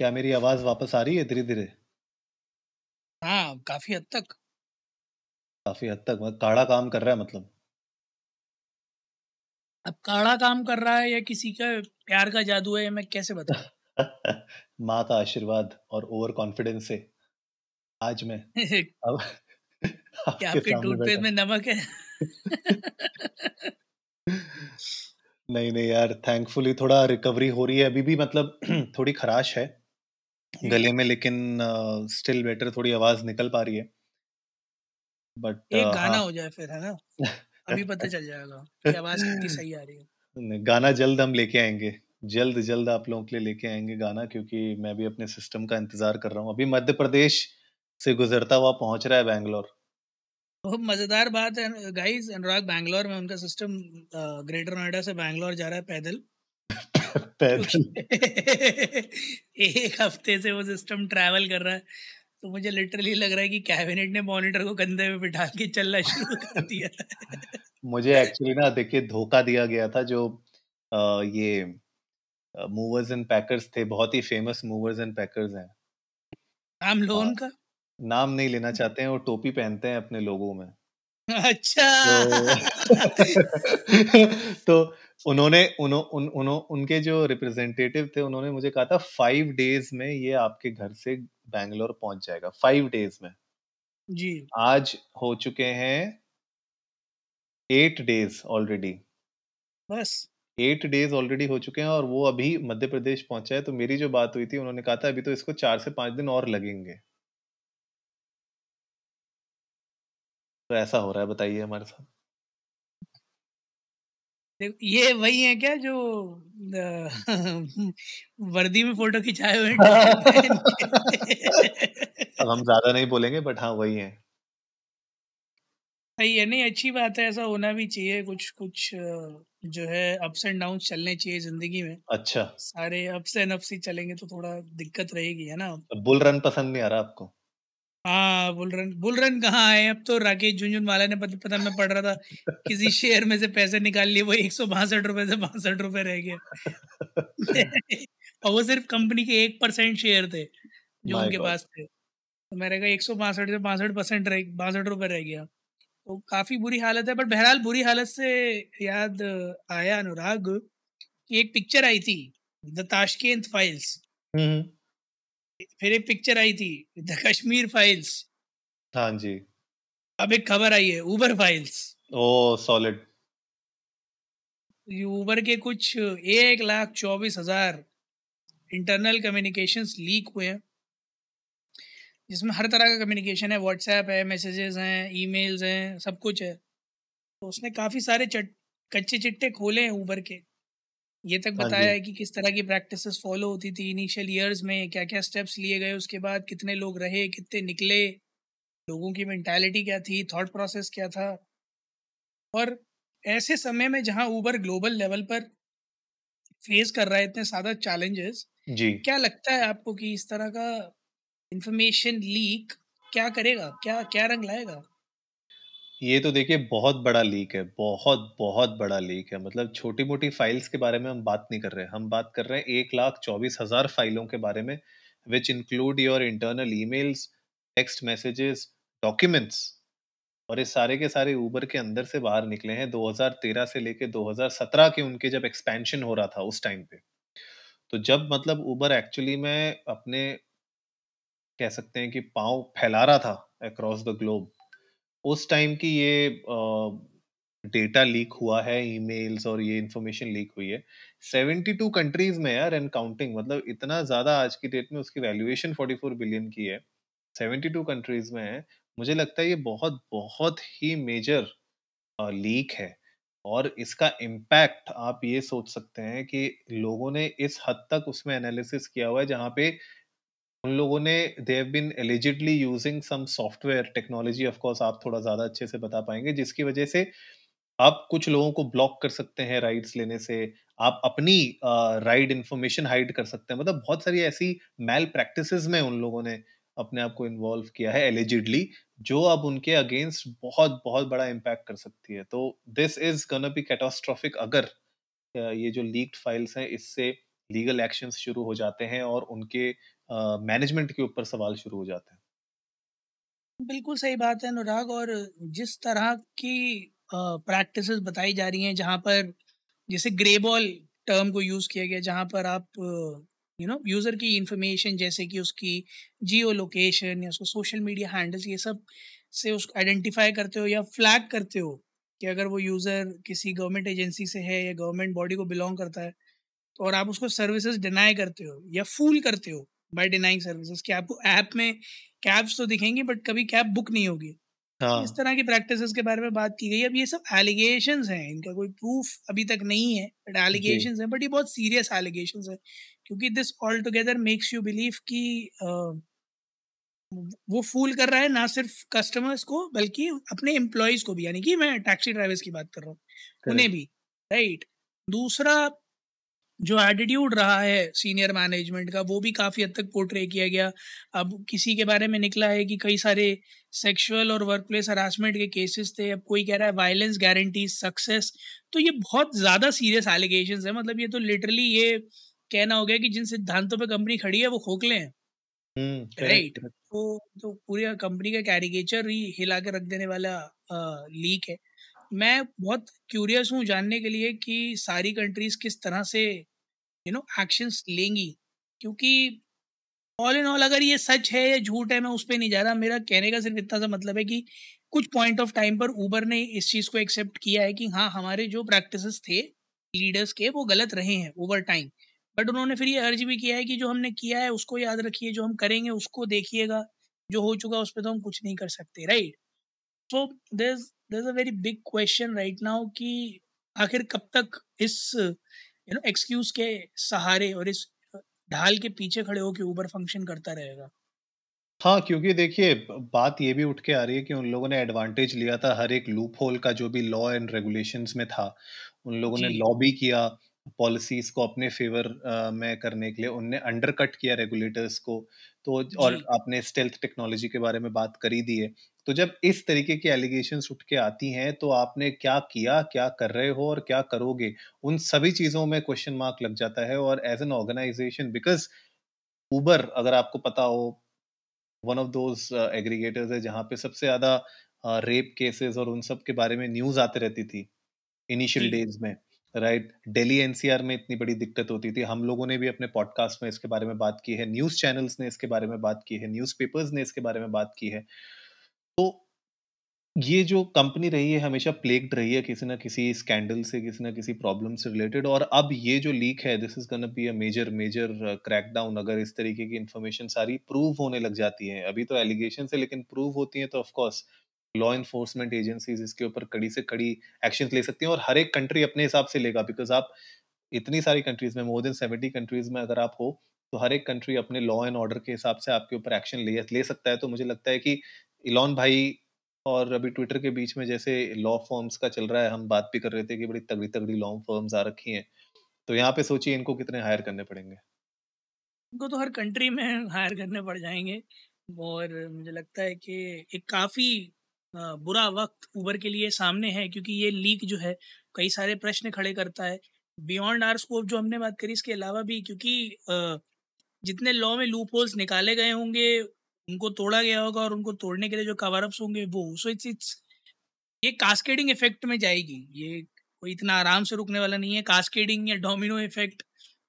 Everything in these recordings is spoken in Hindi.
क्या मेरी आवाज़ वापस आ रही है धीरे धीरे हाँ काफ़ी हद तक। काफ़ी हद तक मतलब काड़ा काम कर रहा है मतलब? अब काढ़ा काम कर रहा है या किसी का प्यार का जादू है मैं कैसे बताऊँ? माँ का आशीर्वाद और ओवर कॉन्फिडेंस से। आज मैं अब क्या आपके आपके टूथपेस्ट में नमक है? नहीं नहीं यार थैंकफुली थोड़ा रिकवरी हो रही है। अभी भी मतलब थोड़ी खराश है। जी। गले में लेकिन स्टिल बेटर थोड़ी आवाज़ निकल पा रही है। बट एक गाना हाँ। हो जाए फिर है ना? अभी पता चल जाएगा कि आवाज़ कितनी सही आ रही है। नहीं, गाना जल्द हम लेके आएँगे। जल्द जल्द आप लोगों के लिए लेके आएँगे गाना क्योंकि मैं भी अपने सिस्टम का इंतज़ार कर रहा हूँ। अभी मध्य प्रदेश से गुजरता हुआ पहुँच रहा है बैंगलोर। बहुत मज़ेदार बात है। गाइस अनुराग बैंगलोर में उनका सिस्टम ग्रेटर नोएडा से बैंगलोर जा रहा है पैदल। एक हफ़्ते से वो सिस्टम ट्रैवल कर रहा है तो मुझे लिटरली लग रहा है कि कैबिनेट ने मॉनिटर को कंधे में बिठा के चलना शुरू कर दिया मुझे एक्चुअली ना देखिए धोखा दिया गया था जो अ, ये मूवर्स एंड पैकर्स थे बहुत ही फ़ेमस मूवर्स एंड पैकर्स हैं। नाम लो अ, उनका। नाम नहीं लेना चाहते हैं वो टोपी पहनते हैं अपने लोगों में। अच्छा। तो तो उन्होंने उन्हों, उन, उन्हों, उनके जो रिप्रेजेंटेटिव थे उन्होंने मुझे कहा था फाइव डेज़ में ये आपके घर से बैंगलोर पहुँच जाएगा फाइव डेज़ में। जी। आज हो चुके हैं एट डेज़ ऑलरेडी। बस। एट डेज़ ऑलरेडी हो चुके हैं और वो अभी मध्य प्रदेश पहुँचा है तो मेरी जो बात हुई थी उन्होंने कहा था अभी तो इसको चार से पाँच दिन और लगेंगे। तो ऐसा हो रहा है बताइए हमारे साथ। देखो, ये वही है क्या जो वर्दी में फ़ोटो खिंचाए हुए अब हम ज़्यादा नहीं बोलेंगे बट हाँ वही है। सही है नहीं अच्छी बात है ऐसा होना भी चाहिए कुछ कुछ जो है अप्स एंड डाउन चलने चाहिए ज़िंदगी में। अच्छा। सारे अप्स एंड अप्स ही चलेंगे तो थोड़ा दिक्कत रहेगी है ना? बुल रन पसंद नहीं आ रहा आपको? हाँ बुल रन बुल रन कहाँ है अब तो राकेश झुंझुनवाला ने पता पता मैं पढ़ रहा था किसी शेयर में से पैसे निकाल लिए वो एक सौ बासठ रुपए से बासठ रुपए रह गए। और वो सिर्फ़ कंपनी के एक परसेंट शेयर थे जो उनके पास थे। तो मेरे का एक सौ बासठ से बासठ परसेंट रह बासठ रुपये रह गया। तो काफ़ी बुरी हालत है बट बहरहाल बुरी हालत से याद आया अनुराग कि एक पिक्चर आई थी द ताशकेंत फाइल्स। हम्म। फिर एक पिक्चर आई थी द कश्मीर फाइल्स हाँ जी। अब एक खबर आई है ऊबर फाइल्स ओ सॉलिड ये ऊबर के कुछ एक लाख चौबीस हज़ार इंटरनल कम्युनिकेशंस लीक हुए हैं। जिसमें हर तरह का कम्युनिकेशन है व्हाट्सएप है मैसेजेस हैं ईमेल्स हैं सब कुछ है। तो उसने काफ़ी सारे चट कच्चे चिट्टे खोले हैं ऊबर के। ये तक हाँ बताया जी। है कि किस तरह की प्रैक्टिसेस फॉलो होती थी इनिशियल ईयर्स में? क्या क्या स्टेप्स लिए गए उसके बाद? कितने लोग रहे? कितने निकले? लोगों की मेंटालिटी क्या थी? थॉट प्रोसेस क्या था? और ऐसे समय में जहाँ ऊबर ग्लोबल लेवल पर फेस कर रहा है इतने सारा चैलेंजेस जी। क्या लगता है आपको कि इस तरह का इंफॉर्मेशन लीक क्या करेगा? क्या क्या रंग लाएगा? ये तो देखिए बहुत बड़ा लीक है बहुत बहुत बड़ा लीक है। मतलब छोटी मोटी फाइल्स के बारे में हम बात नहीं कर रहे। हैं, हम बात कर रहे हैं एक लाख चौबीस हज़ार फाइलों के बारे में which include your internal emails text messages documents और ये सारे के सारे ऊबर के अंदर से बाहर निकले हैं 2013 से लेके 2017 के उनके जब एक्सपेंशन हो रहा था उस टाइम पे। तो जब मतलब ऊबर एक्चुअली में अपने कह सकते हैं कि पाँव फैला रहा था अक्रॉस द ग्लोब उस टाइम की ये डेटा लीक हुआ है, ईमेल्स और ये इंफॉर्मेशन लीक हुई है। 72 कंट्रीज़ में यार एंड काउंटिंग मतलब इतना ज़्यादा आज की डेट में उसकी वैल्यूएशन 44 बिलियन की है 72 कंट्रीज़ में है, मुझे लगता है ये बहुत बहुत ही मेजर लीक है। और इसका इम्पैक्ट आप ये सोच सकते हैं कि लोगों ने इस हद तक उसमें एनालिसिस किया हुआ है, जहाँ पे उन लोगों ने they have been allegedly using some software technology of course आप थोड़ा ज़्यादा अच्छे से बता पाएँगे जिसकी वजह से आप कुछ लोगों को ब्लॉक कर सकते हैं राइड्स लेने से, आप अपनी राइड इन्फॉर्मेशन हाइड कर सकते हैं। मतलब बहुत सारी ऐसी मैल प्रैक्टिसेज़ में उन लोगों ने अपने आप को इन्वॉल्व किया है एलिजिडली, जो अब उनके अगेंस्ट बहुत-बहुत बड़ा इम्पैक्ट कर सकती है। तो this is gonna be catastrophic अगर ये जो लीक्ड फाइल्स हैं इससे लीगल एक्शंस शुरू हो जाते हैं और उनके मैनेजमेंट के ऊपर सवाल शुरू हो जाते हैं। बिल्कुल सही बात है अनुराग और जिस तरह की प्रैक्टिसेस बताई जा रही हैं, जहाँ पर जैसे ग्रे बॉल टर्म को यूज़ किया गया, जहाँ पर आप यू नो यूज़र की इंफॉर्मेशन जैसे कि उसकी जियो लोकेशन या उसको सोशल मीडिया हैंडल्स ये सबसे उसको आइडेंटिफाई करते हो या फ्लैग करते हो कि अगर वो यूज़र किसी गवर्नमेंट एजेंसी से है या गवर्नमेंट बॉडी को बिलोंग करता है तो और आप उसको सर्विसेज़ डिनाई करते हो या फूल करते हो बाय डिनाइंग सर्विसेज़ कि आपको ऐप में कैब्स तो दिखेंगी बट कभी कैब बुक नहीं होगी। हाँ। इस तरह की प्रैक्टिसेस के बारे में बात की गई। अब ये सब एलिगेशंस हैं इनका कोई प्रूफ अभी तक नहीं है बट एलिगेशंस हैं बट ये बहुत सीरियस एलिगेशंस हैं क्योंकि this all together makes you believe कि वो फूल कर रहा है ना सिर्फ़ कस्टमर्स को बल्कि अपने एम्प्लॉयज़ को भी यानी कि मैं टैक्सी ड्राइवर्स की बात कर रहा हूँ उन्हें भी राइट? दूसरा जो एटीट्यूड रहा है सीनियर मैनेजमेंट का वो भी काफ़ी हद तक पोर्ट्रे किया गया। अब किसी के बारे में निकला है कि कई सारे सेक्सुअल और वर्क प्लेस हरासमेंट के केसेस थे अब कोई कह रहा है वायलेंस गारंटी सक्सेस तो ये बहुत ज़्यादा सीरियस एलिगेशन है। मतलब ये तो लिटरली ये कहना हो गया कि जिन सिद्धांतों पर कंपनी खड़ी है वो खोखले हैं राइट हम्म, तो तो पूरी कंपनी का कैरिकेचर ही हिला के रख देने वाला लीक है। मैं बहुत क्यूरियस हूँ जानने के लिए कि सारी कंट्रीज़ किस तरह से यू नो एक्शंस लेंगी। क्योंकि ऑल इन ऑल अगर ये सच है या झूठ है, मैं उस पर नहीं जा रहा। मेरा कहने का सिर्फ़ इतना सा मतलब है कि कुछ पॉइंट ऑफ़ टाइम पर ऊबर ने इस चीज़ को एक्सेप्ट किया है कि हाँ हमारे जो प्रैक्टिसेस थे लीडर्स के, वो गलत रहे हैं ओवर टाइम बट उन्होंने फिर ये अर्ज़ भी किया है कि जो हमने किया है, उसको याद रखिए, जो हम करेंगे, उसको देखिएगा। जो हो चुका उस पर तो हम कुछ नहीं कर सकते right so there there a very big question right now कि आखिर कब तक इस यू नो एक्सक्यूज के सहारे और इस ढाल के पीछे खड़े होकर ऊबर फ़ंक्शन करता रहेगा। हाँ, क्योंकि देखिए बात ये भी उठ के आ रही है कि उन लोगों ने एडवांटेज लिया था हर एक लूप होल का जो भी लॉ एंड रेगुलेशंस में था। उन लोगों ने लॉबी किया पॉलिसीज़ को अपने फ़ेवर में करने के लिए उनने अंडरकट किया रेगुलेटर्स को। तो और आपने स्टेल्थ टेक्नोलॉजी के बारे में बात करी दी है। तो जब इस तरीके की एलिगेशन उठ के आती हैं तो आपने क्या किया, क्या कर रहे हो और क्या करोगे? उन सभी चीज़ों में क्वेश्चन मार्क लग जाता है और as an organization because Uber अगर आपको पता हो वन ऑफ़ दोज़ एग्रीगेटर्स है जहाँ पे सबसे ज़्यादा रेप केसेस और उन सब के बारे में न्यूज़ आती रहती थी, इनिशियल डेज़ में। राइट दिल्ली एनसीआर में इतनी बड़ी दिक्कत होती थी। हम लोगों ने भी अपने पॉडकास्ट में इसके बारे में बात की है न्यूज़ चैनल्स ने इसके बारे में बात की है न्यूज़पेपर्स ने इसके बारे में बात की है। तो ये जो कंपनी रही है, हमेशा प्लेग्ड रही है किसी ना किसी स्कैंडल से, किसी ना किसी प्रॉब्लम से रिलेटेड और अब ये जो लीक है this is gonna be a major major crackdown अगर इस तरीके की इन्फॉर्मेशन सारी प्रूव होने लग जाती है। अभी तो एलिगेशन है, लेकिन प्रूव होती है तो of course law enforcement agencies इसके ऊपर कड़ी से कड़ी एक्शन ले सकती हैं और हर एक कंट्री अपने हिसाब से लेगा बिकॉज़ आप इतनी सारी कंट्रीज़ में मोर देन सेवेंटी कंट्रीज़ में अगर आप हो तो हर एक कंट्री अपने लॉ एंड ऑर्डर के हिसाब से आपके ऊपर एक्शन ले ले सकता है। तो मुझे लगता है कि इलॉन भाई और अभी ट्विटर के बीच में जैसे लॉ फॉर्म्स का चल रहा है, हम बात भी कर रहे थे कि बड़ी तगड़ी तगड़ी लॉ फॉर्म्स आ रखी हैं। तो यहाँ पे सोचिए इनको कितने हायर करने पड़ेंगे। इनको तो हर कंट्री में हायर करने पड़ जाएँगे। और मुझे लगता है कि एक काफ़ी बुरा वक्त ऊबर के लिए सामने है, क्योंकि ये लीक जो है, कई सारे प्रश्न खड़े करता है। बियॉन्ड आर स्कोप जो हमने बात करी, इसके अलावा भी, क्योंकि जितने लॉ में लूप होल्स निकाले गए होंगे, उनको तोड़ा गया होगा और उनको तोड़ने के लिए जो कवर अप्स होंगे, वो सो इट्स इट्स ये कास्केडिंग इफ़ेक्ट में जाएगी। ये कोई इतना आराम से रुकने वाला नहीं है। कास्केडिंग या डोमिनो इफ़ेक्ट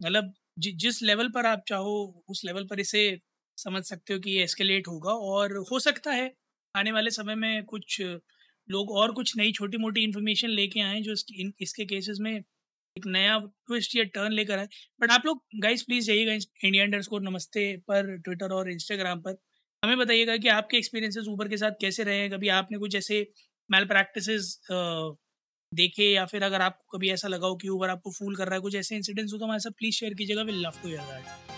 मतलब जिस लेवल पर आप चाहो, उस लेवल पर इसे समझ सकते हो कि ये एस्केलेट होगा और हो सकता है आने वाले समय में कुछ लोग और कुछ नई छोटी मोटी इन्फॉर्मेशन लेके आए जो इसकी इसके केसेस में एक नया ट्विस्ट या टर्न लेकर आए। बट आप लोग गाइस प्लीज़ जाइएगा इंडिया अंडर स्कोर नमस्ते पर ट्विटर और इंस्टाग्राम पर। हमें बताइएगा कि आपके एक्सपीरियंसेस ऊबर के साथ कैसे रहे हैं? कभी आपने कुछ ऐसे मेल प्रैक्टिस देखे या फिर अगर आपको कभी ऐसा लगा हो कि ऊबर आपको फूल कर रहा है, कुछ ऐसे इंसिडेंट्स हो तो हमारे साथ प्लीज़ शेयर कीजिएगा। Will love to hear that